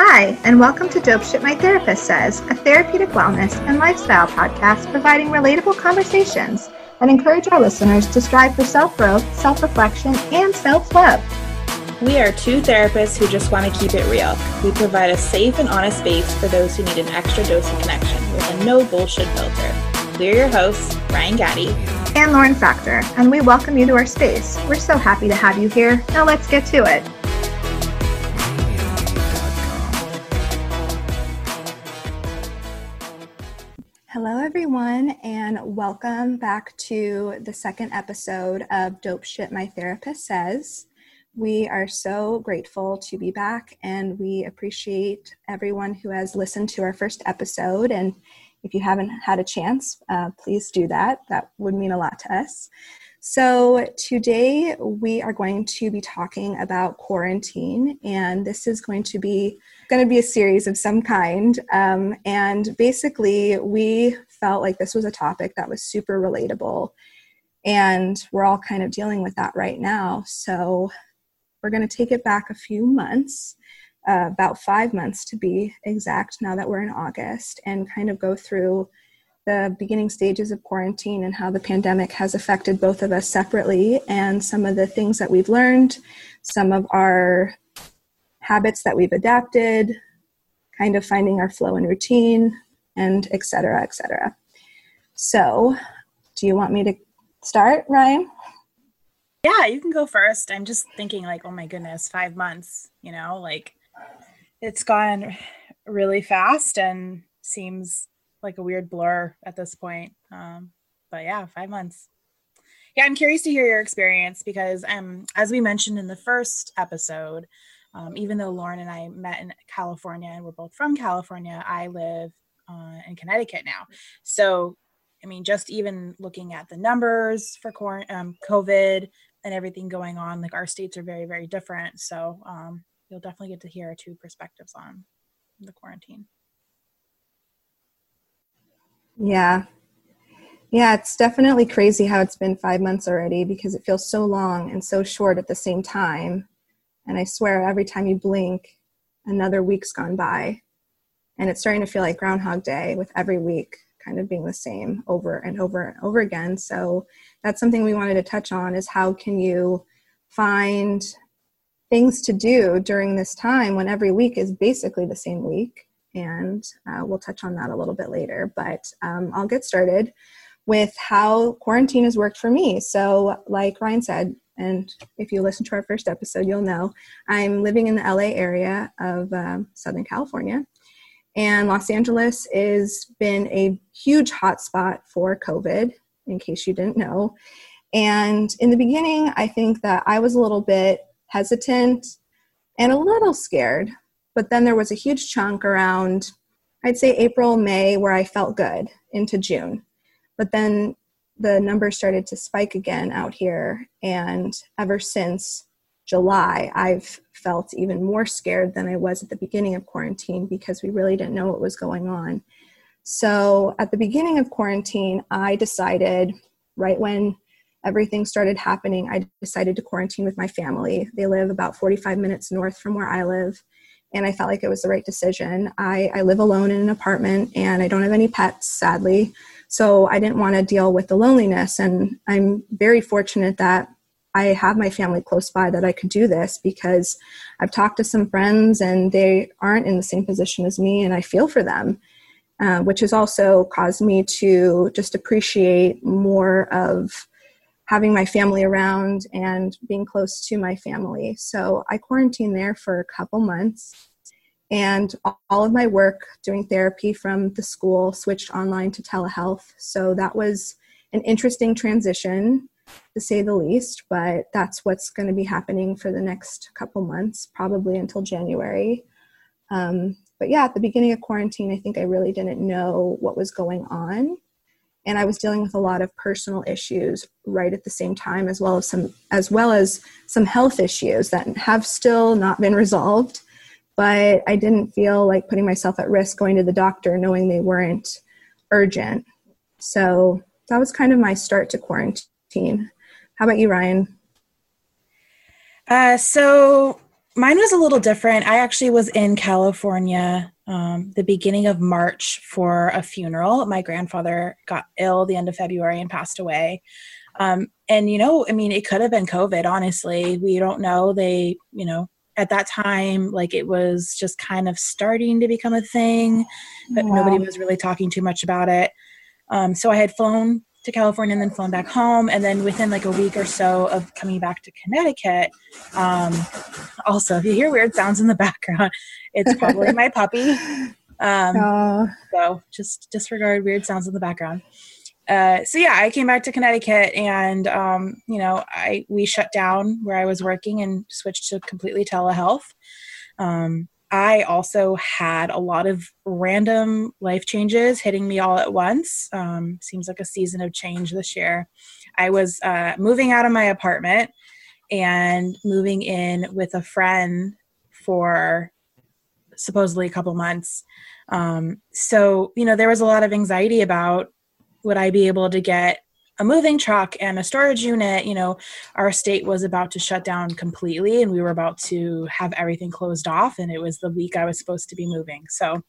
Hi, and welcome to Dope Shit My Therapist Says, a therapeutic wellness and lifestyle podcast providing relatable conversations that encourage our listeners to strive for self growth, self reflection, and self love. We are two therapists who just want to keep it real. We provide a safe and honest space for those who need an extra dose of connection with a no bullshit filter. We're your hosts, Ryan Gaddy and Lauren Factor, and we welcome you to our space. We're so happy to have you here. Now let's get to it. Everyone, and welcome back to the second episode of Dope Shit My Therapist Says. We are so grateful to be back, and we appreciate everyone who has listened to our first episode. And if you haven't had a chance, uh, please do that. That would mean a lot to us. So, today we are going to be talking about quarantine, and this is going to be going to be a series of some kind. Um, and basically, we felt like this was a topic that was super relatable, and we're all kind of dealing with that right now. So, we're going to take it back a few months, uh, about five months to be exact, now that we're in August, and kind of go through the beginning stages of quarantine and how the pandemic has affected both of us separately, and some of the things that we've learned, some of our habits that we've adapted, kind of finding our flow and routine, and et cetera, et cetera. So, do you want me to start, Ryan? Yeah, you can go first. I'm just thinking, like, oh my goodness, five months, you know, like it's gone really fast and seems like a weird blur at this point. Um, but yeah, five months. Yeah, I'm curious to hear your experience because, um, as we mentioned in the first episode, um, even though Lauren and I met in California and we're both from California, I live uh, in Connecticut now. So, I mean, just even looking at the numbers for cor- um, COVID and everything going on, like our states are very, very different. So, um, you'll definitely get to hear two perspectives on the quarantine. Yeah. Yeah, it's definitely crazy how it's been five months already because it feels so long and so short at the same time. And I swear, every time you blink, another week's gone by. And it's starting to feel like Groundhog Day with every week kind of being the same over and over and over again. So that's something we wanted to touch on is how can you find things to do during this time when every week is basically the same week. And uh, we'll touch on that a little bit later. But um, I'll get started with how quarantine has worked for me. So, like Ryan said, and if you listen to our first episode, you'll know I'm living in the LA area of um, Southern California. And Los Angeles has been a huge hotspot for COVID, in case you didn't know. And in the beginning, I think that I was a little bit hesitant and a little scared. But then there was a huge chunk around, I'd say April, May, where I felt good into June. But then the numbers started to spike again out here. And ever since July, I've felt even more scared than I was at the beginning of quarantine because we really didn't know what was going on. So at the beginning of quarantine, I decided right when everything started happening, I decided to quarantine with my family. They live about 45 minutes north from where I live, and I felt like it was the right decision. I, I live alone in an apartment and I don't have any pets, sadly. So I didn't want to deal with the loneliness. And I'm very fortunate that I have my family close by that I could do this because I've talked to some friends and they aren't in the same position as me, and I feel for them. Uh, which has also caused me to just appreciate more of having my family around and being close to my family. So I quarantined there for a couple months. And all of my work doing therapy from the school switched online to telehealth. So that was an interesting transition to say the least, but that's what's going to be happening for the next couple months, probably until January. Um, but yeah, at the beginning of quarantine, I think I really didn't know what was going on and I was dealing with a lot of personal issues right at the same time as well as some as well as some health issues that have still not been resolved. But I didn't feel like putting myself at risk going to the doctor knowing they weren't urgent. So that was kind of my start to quarantine how about you Ryan uh, so mine was a little different. I actually was in California um, the beginning of March for a funeral. My grandfather got ill the end of February and passed away. Um, and, you know, I mean, it could have been COVID, honestly. We don't know. They, you know, at that time, like it was just kind of starting to become a thing, but wow. nobody was really talking too much about it. Um, so I had flown to California and then flown back home. And then within like a week or so of coming back to Connecticut, um, also, if you hear weird sounds in the background, it's probably my puppy. Um, So just disregard weird sounds in the background. Uh, so yeah, I came back to Connecticut, and um, you know, I we shut down where I was working and switched to completely telehealth. Um, I also had a lot of random life changes hitting me all at once. Um, seems like a season of change this year. I was uh, moving out of my apartment and moving in with a friend for supposedly a couple months. Um, so, you know, there was a lot of anxiety about would I be able to get a moving truck and a storage unit you know our state was about to shut down completely and we were about to have everything closed off and it was the week i was supposed to be moving. So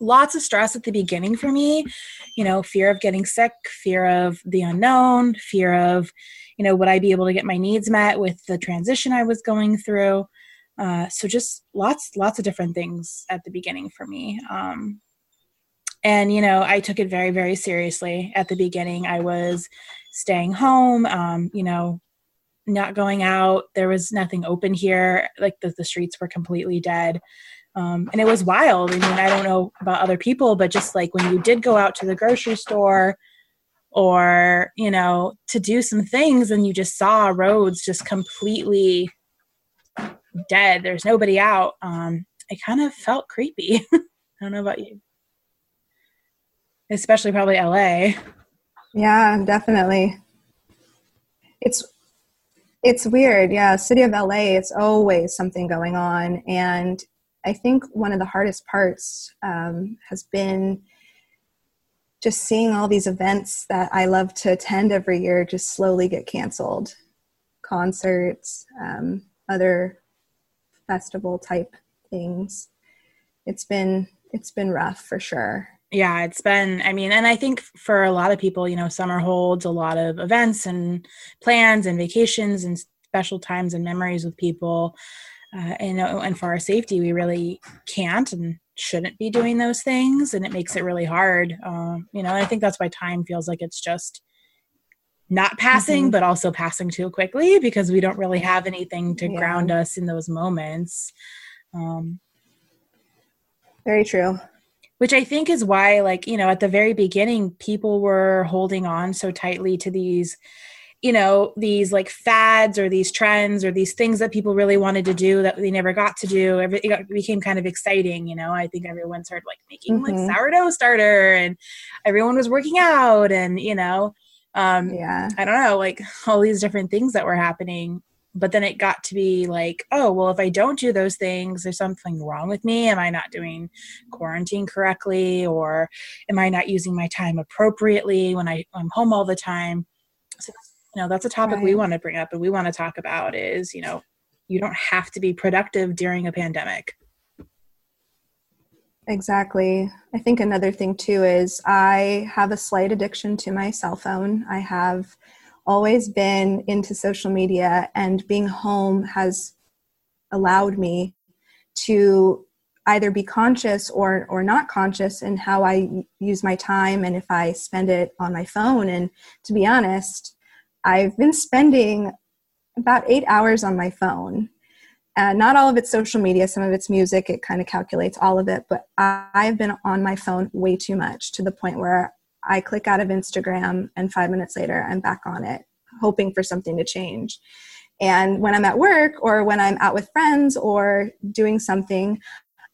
lots of stress at the beginning for me you know fear of getting sick fear of the unknown fear of you know would i be able to get my needs met with the transition i was going through. Uh, so just lots lots of different things at the beginning for me. Um, and you know i took it very very seriously. At the beginning i was staying home um, you know not going out. There was nothing open here. Like the, the streets were completely dead. Um, and it was wild. I mean i don't know about other people but just like when you did go out to the grocery store or you know to do some things and you just saw roads just completely dead there's nobody out um, it kind of felt creepy. I don't know about you especially probably LA. Yeah, definitely. It's it's weird. Yeah, city of LA, it's always something going on, and I think one of the hardest parts um, has been just seeing all these events that I love to attend every year just slowly get canceled. Concerts, um, other festival type things. It's been it's been rough for sure yeah it's been i mean and i think for a lot of people you know summer holds a lot of events and plans and vacations and special times and memories with people uh, and, uh, and for our safety we really can't and shouldn't be doing those things and it makes it really hard um, you know i think that's why time feels like it's just not passing mm-hmm. but also passing too quickly because we don't really have anything to yeah. ground us in those moments um, very true which I think is why, like, you know, at the very beginning, people were holding on so tightly to these, you know, these like fads or these trends or these things that people really wanted to do that they never got to do. Everything it became kind of exciting, you know. I think everyone started like making mm-hmm. like sourdough starter and everyone was working out and, you know, um, yeah, I don't know, like all these different things that were happening but then it got to be like oh well if i don't do those things there's something wrong with me am i not doing quarantine correctly or am i not using my time appropriately when I, i'm home all the time so you know that's a topic right. we want to bring up and we want to talk about is you know you don't have to be productive during a pandemic Exactly. I think another thing too is I have a slight addiction to my cell phone. I have always been into social media, and being home has allowed me to either be conscious or or not conscious in how I use my time and if I spend it on my phone. And to be honest, I've been spending about eight hours on my phone. And not all of it's social media, some of it's music, it kind of calculates all of it. But I've been on my phone way too much to the point where I click out of Instagram, and five minutes later, I'm back on it, hoping for something to change. And when I'm at work or when I'm out with friends or doing something,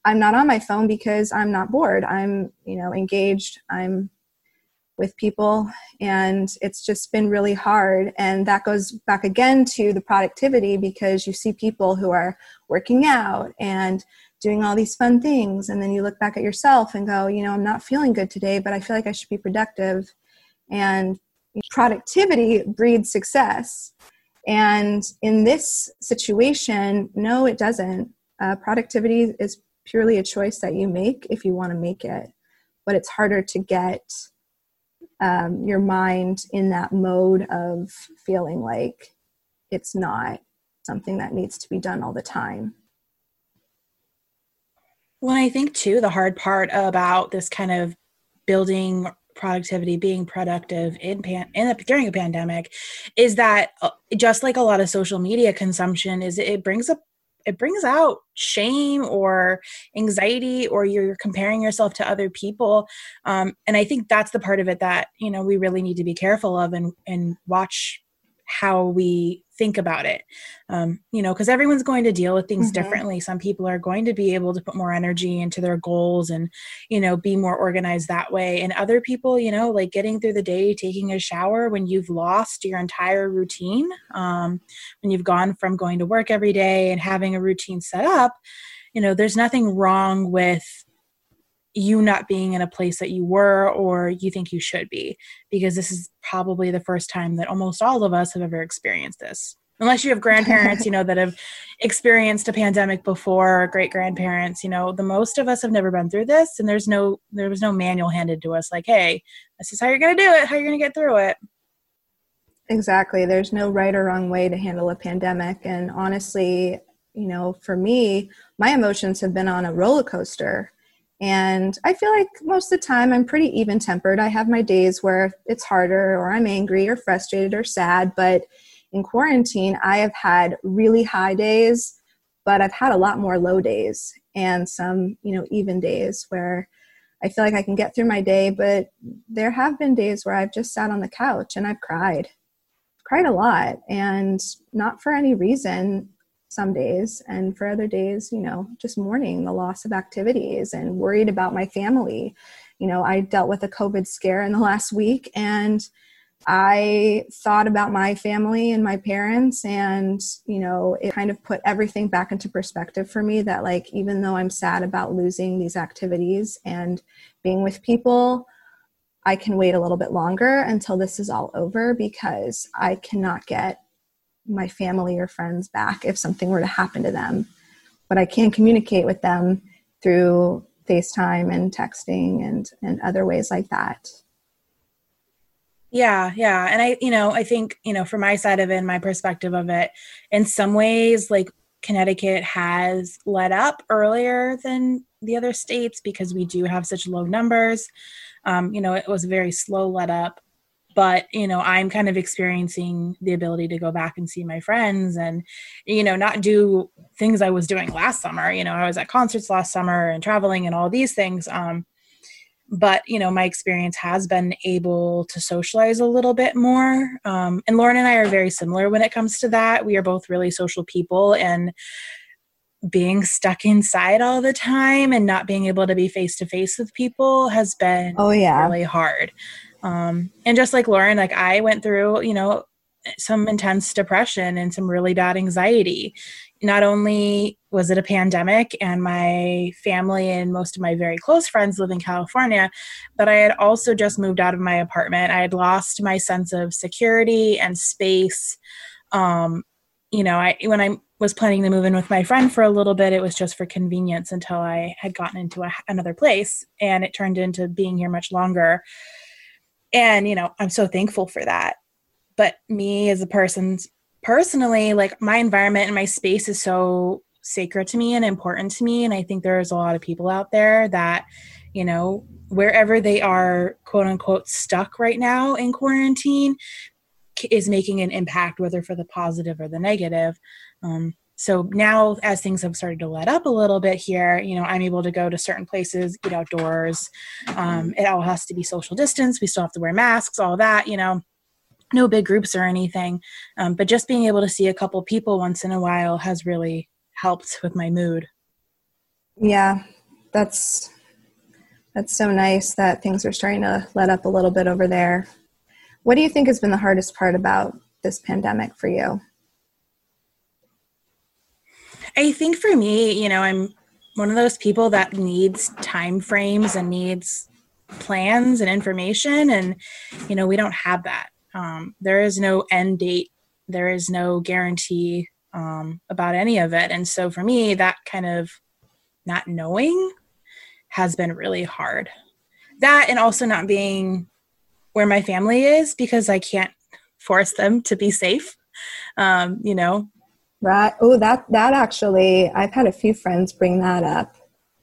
I'm not on my phone because I'm not bored. I'm, you know, engaged. I'm with people and it's just been really hard and that goes back again to the productivity because you see people who are working out and doing all these fun things and then you look back at yourself and go you know i'm not feeling good today but i feel like i should be productive and productivity breeds success And in this situation, no, it doesn't. Uh, productivity is purely a choice that you make if you want to make it, but it's harder to get um, your mind in that mode of feeling like it's not something that needs to be done all the time. Well, I think too, the hard part about this kind of building productivity, being productive in pan in a, during a pandemic, is that uh, just like a lot of social media consumption, is it brings up it brings out shame or anxiety or you're comparing yourself to other people. Um, and i think that's the part of it that you know we really need to be careful of and and watch how we think about it. Um, you know because everyone's going to deal with things mm-hmm. differently. Some people are going to be able to put more energy into their goals and you know be more organized that way. And other people you know like getting through the day taking a shower when you've lost your entire routine um, when you've gone from going to work every day and having a routine set up you know there's nothing wrong with you not being in a place that you were or you think you should be because this is probably the first time that almost all of us have ever experienced this. Unless you have grandparents you know that have experienced a pandemic before or great grandparents you know the most of us have never been through this and there's no there was no manual handed to us like hey this is how you're going to do it how you're going to get through it. Exactly. There's no right or wrong way to handle a pandemic and honestly you know for me my emotions have been on a roller coaster and I feel like most of the time I'm pretty even tempered. I have my days where it's harder, or I'm angry, or frustrated, or sad. But in quarantine, I have had really high days, but I've had a lot more low days and some, you know, even days where I feel like I can get through my day. But there have been days where I've just sat on the couch and I've cried, cried a lot, and not for any reason some days and for other days you know just mourning the loss of activities and worried about my family. You know i dealt with a covid scare in the last week and i thought about my family and my parents and you know it kind of put everything back into perspective for me that like even though i'm sad about losing these activities and being with people i can wait a little bit longer until this is all over because i cannot get my family or friends back if something were to happen to them. But I can communicate with them through FaceTime and texting and, and other ways like that. Yeah, yeah. And I, you know, I think, you know, from my side of it, and my perspective of it, in some ways, like Connecticut has let up earlier than the other states because we do have such low numbers. Um, you know, it was a very slow let up but you know i'm kind of experiencing the ability to go back and see my friends and you know not do things i was doing last summer. You know i was at concerts last summer and traveling and all these things um but you know my experience has been able to socialize a little bit more um, and lauren and i are very similar when it comes to that. We are both really social people and being stuck inside all the time and not being able to be face to face with people has been oh yeah. really hard um, and just like Lauren, like I went through, you know, some intense depression and some really bad anxiety. Not only was it a pandemic and my family and most of my very close friends live in California, but I had also just moved out of my apartment. I had lost my sense of security and space. Um, you know, I when I was planning to move in with my friend for a little bit, it was just for convenience until I had gotten into a, another place, and it turned into being here much longer and you know i'm so thankful for that. But me as a person personally like my environment and my space is so sacred to me and important to me. And i think there's a lot of people out there that you know wherever they are quote unquote stuck right now in quarantine is making an impact whether for the positive or the negative. Um, so now as things have started to let up a little bit here you know i'm able to go to certain places get outdoors. Um, it all has to be social distance. We still have to wear masks all that you know. No big groups or anything. Um, but just being able to see a couple people once in a while has really helped with my mood. Yeah that's that's so nice that things are starting to let up a little bit over there. What do you think has been the hardest part about this pandemic for you I think for me, you know, I'm one of those people that needs time frames and needs plans and information and you know we don't have that um, there is no end date there is no guarantee um, about any of it. And so for me, that kind of not knowing has been really hard. That and also not being where my family is because I can't force them to be safe. Um, you know. Right. Oh, that that actually I've had a few friends bring that up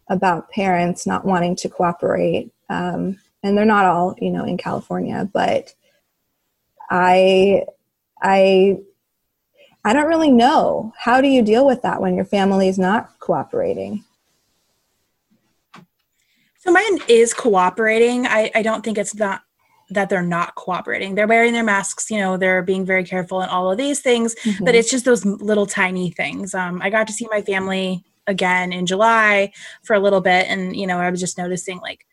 about parents not wanting to cooperate. Um, and they're not all, you know, in California, but I I I don't really know. How do you deal with that when your family is not cooperating? So mine is cooperating. I, I don't think it's not that they're not cooperating. They're wearing their masks, you know, they're being very careful and all of these things, mm-hmm. but it's just those little tiny things. Um, I got to see my family again in July for a little bit, and you know, I was just noticing like,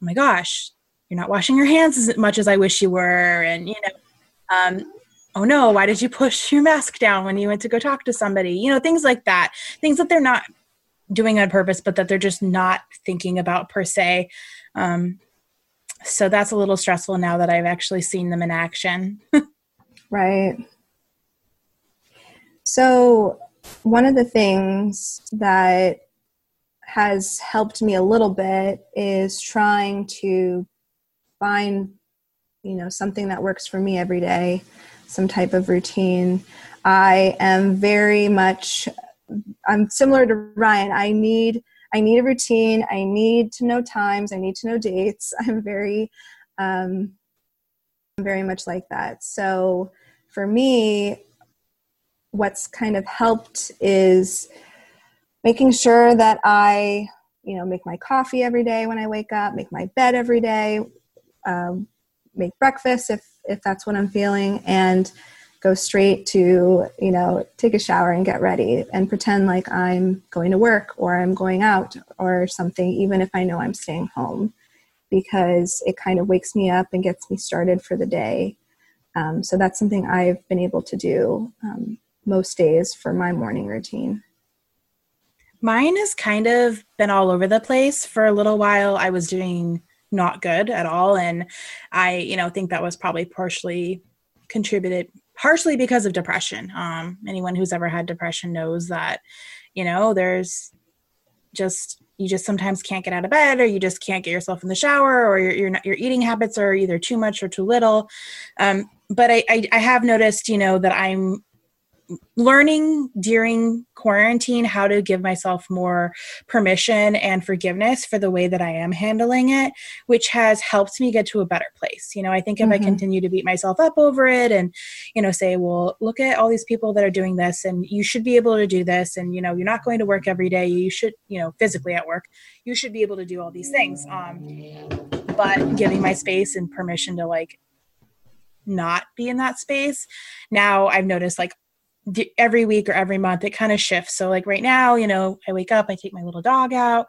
oh my gosh, you're not washing your hands as much as I wish you were, and you know, um, oh no, why did you push your mask down when you went to go talk to somebody? You know, things like that, things that they're not doing on purpose, but that they're just not thinking about per se. Um, so that's a little stressful now that I've actually seen them in action. right. So, one of the things that has helped me a little bit is trying to find you know something that works for me every day some type of routine i am very much i'm similar to ryan i need I need a routine. I need to know times. I need to know dates. I'm very, um, very much like that. So for me, what's kind of helped is making sure that I, you know, make my coffee every day when I wake up, make my bed every day, um, make breakfast if if that's what I'm feeling, and go straight to you know take a shower and get ready and pretend like i'm going to work or i'm going out or something even if i know i'm staying home because it kind of wakes me up and gets me started for the day. Um, so that's something i've been able to do um, most days for my morning routine. Mine has kind of been all over the place. For a little while i was doing not good at all. And i you know think that was probably partially contributed partially because of depression. Um, anyone who's ever had depression knows that, you know, there's just you just sometimes can't get out of bed or you just can't get yourself in the shower or your your, your eating habits are either too much or too little um, but I, I, I have noticed you know that i'm learning during quarantine how to give myself more permission and forgiveness for the way that I am handling it, which has helped me get to a better place. You know, I think if mm-hmm. I continue to beat myself up over it and, you know, say, well, look at all these people that are doing this and you should be able to do this. And, you know, you're not going to work every day. You should, you know, physically at work, you should be able to do all these things. Um, but giving my space and permission to like not be in that space. Now I've noticed like every week or every month it kind of shifts so like right now you know i wake up i take my little dog out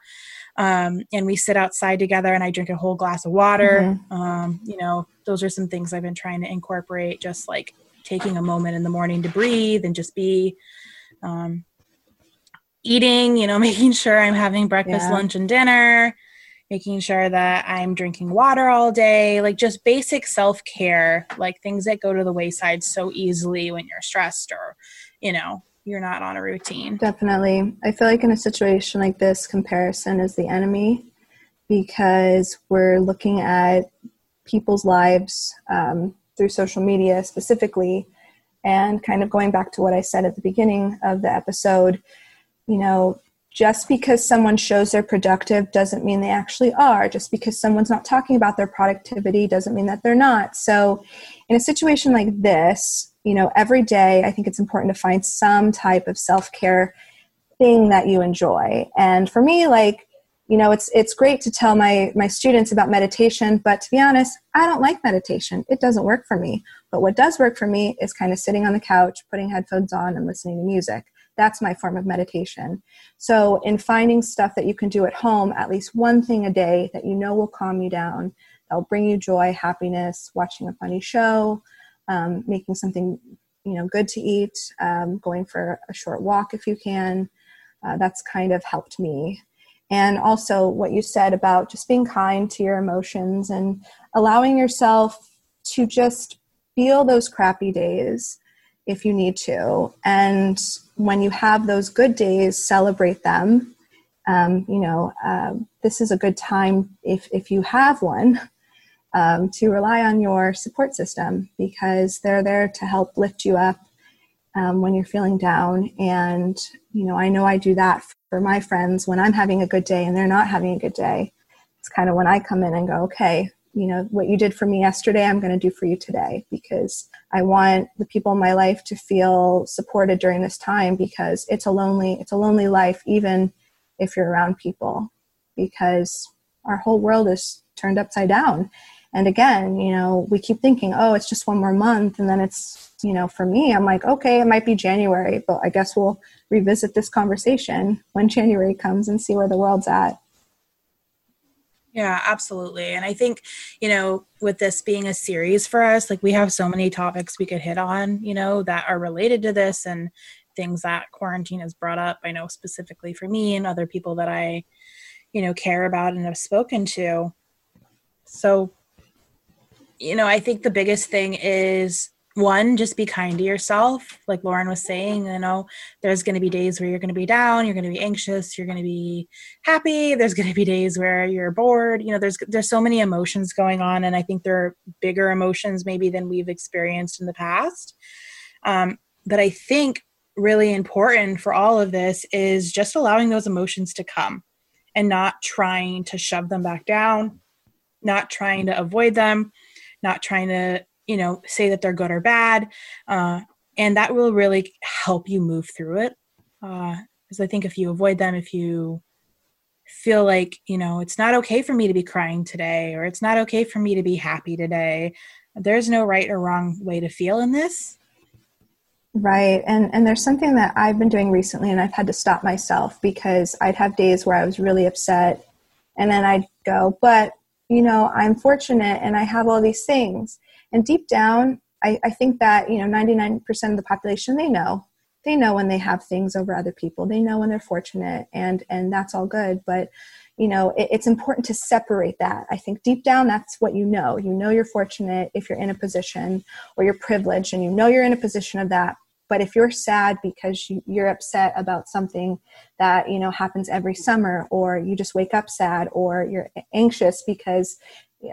um, and we sit outside together and i drink a whole glass of water mm-hmm. um, you know those are some things i've been trying to incorporate just like taking a moment in the morning to breathe and just be um, eating you know making sure i'm having breakfast yeah. lunch and dinner making sure that I'm drinking water all day, like just basic self care, like things that go to the wayside so easily when you're stressed or, you know, you're not on a routine. Definitely. I feel like in a situation like this, comparison is the enemy because we're looking at people's lives um, through social media specifically. And kind of going back to what I said at the beginning of the episode, you know, just because someone shows they're productive doesn't mean they actually are. Just because someone's not talking about their productivity doesn't mean that they're not. So, in a situation like this, you know, every day I think it's important to find some type of self care thing that you enjoy. And for me, like, you know, it's it's great to tell my my students about meditation, but to be honest, I don't like meditation. It doesn't work for me. But what does work for me is kind of sitting on the couch, putting headphones on, and listening to music that's my form of meditation. So, in finding stuff that you can do at home, at least one thing a day that you know will calm you down, that'll bring you joy, happiness, watching a funny show, um, making something you know good to eat, um, going for a short walk if you can. Uh, that's kind of helped me. And also, what you said about just being kind to your emotions and allowing yourself to just feel those crappy days if you need to. And when you have those good days, celebrate them. Um, you know, uh, this is a good time if, if you have one um, to rely on your support system because they're there to help lift you up um, when you're feeling down. And, you know, I know I do that for my friends when I'm having a good day and they're not having a good day. It's kind of when I come in and go, okay, you know, what you did for me yesterday, I'm going to do for you today because I want the people in my life to feel supported during this time because it's a lonely, it's a lonely life, even if you're around people because our whole world is turned upside down. And again you know we keep thinking oh it's just one more month and then it's you know for me i'm like okay it might be january but i guess we'll revisit this conversation when january comes and see where the world's at yeah absolutely and i think you know with this being a series for us like we have so many topics we could hit on you know that are related to this and things that quarantine has brought up i know specifically for me and other people that i you know care about and have spoken to. So you know, I think the biggest thing is one, just be kind to yourself. Like Lauren was saying, you know, there's going to be days where you're going to be down, you're going to be anxious, you're going to be happy. There's going to be days where you're bored. You know, there's there's so many emotions going on, and I think there are bigger emotions maybe than we've experienced in the past. Um, but I think really important for all of this is just allowing those emotions to come and not trying to shove them back down, not trying to avoid them not trying to you know say that they're good or bad uh, and that will really help you move through it because uh, i think if you avoid them if you feel like you know it's not okay for me to be crying today or it's not okay for me to be happy today there's no right or wrong way to feel in this right and and there's something that i've been doing recently and i've had to stop myself because i'd have days where i was really upset and then i'd go but you know, I'm fortunate and I have all these things. And deep down, I, I think that, you know, 99% of the population, they know. They know when they have things over other people. They know when they're fortunate and and that's all good. But you know it, it's important to separate that i think deep down that's what you know you know you're fortunate if you're in a position or you're privileged and you know you're in a position of that but if you're sad because you, you're upset about something that you know happens every summer, or you just wake up sad, or you're anxious because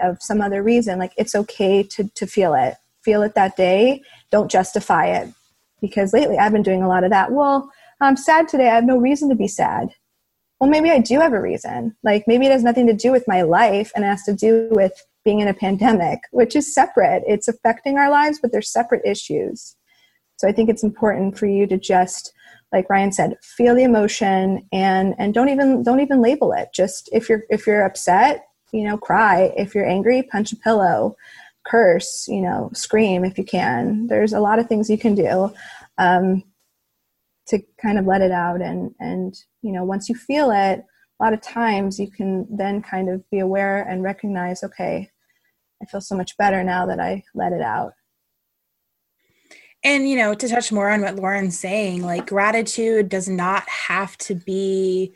of some other reason, like it's okay to to feel it. Feel it that day. Don't justify it. Because lately I've been doing a lot of that. Well, I'm sad today. I have no reason to be sad well maybe i do have a reason like maybe it has nothing to do with my life and it has to do with being in a pandemic which is separate it's affecting our lives but they're separate issues so I think it's important for you to just like Ryan said, feel the emotion and and don't even don't even label it. Just if you're if you're upset, you know, cry. If you're angry, punch a pillow, curse, you know, scream if you can. There's a lot of things you can do um, to kind of let it out and and you know, once you feel it, a lot of times you can then kind of be aware and recognize, okay, I feel so much better now that I let it out and you know to touch more on what lauren's saying like gratitude does not have to be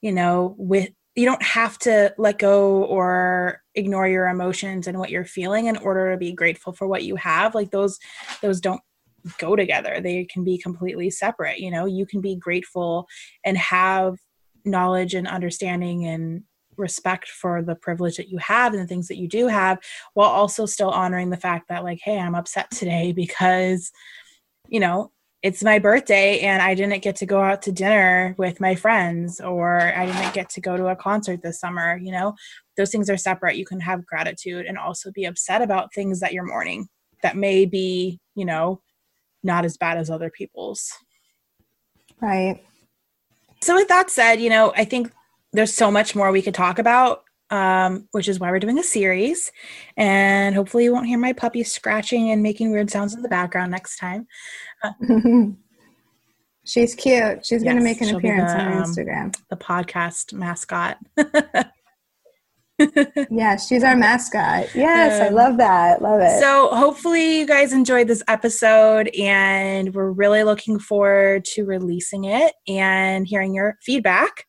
you know with you don't have to let go or ignore your emotions and what you're feeling in order to be grateful for what you have. Like those those don't go together. They can be completely separate you know? You can be grateful and have knowledge and understanding and respect for the privilege that you have and the things that you do have while also still honoring the fact that like hey i'm upset today because you know it's my birthday and i didn't get to go out to dinner with my friends or i didn't get to go to a concert this summer you know those things are separate you can have gratitude and also be upset about things that you're mourning that may be you know not as bad as other people's right so with that said you know i think there's so much more we could talk about, um, which is why we're doing a series. And hopefully, you won't hear my puppy scratching and making weird sounds in the background next time. She's cute. She's yes, going to make an appearance the, on um, Instagram. The podcast mascot. yeah, she's our mascot. Yes, um, I love that. Love it. So, hopefully, you guys enjoyed this episode, and we're really looking forward to releasing it and hearing your feedback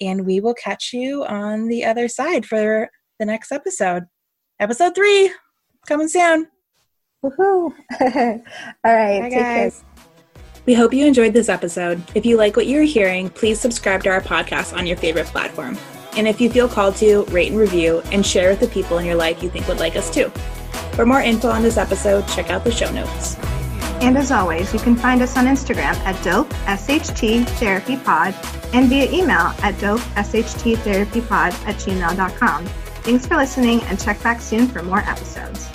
and we will catch you on the other side for the next episode. Episode three, coming soon. Woohoo! All right, Bye, take care. guys. We hope you enjoyed this episode. If you like what you're hearing, please subscribe to our podcast on your favorite platform. And if you feel called to, rate and review and share with the people in your life you think would like us too. For more info on this episode, check out the show notes. And as always, you can find us on Instagram at dope sht therapy pod and via email at dope sht therapy pod at gmail.com. Thanks for listening and check back soon for more episodes.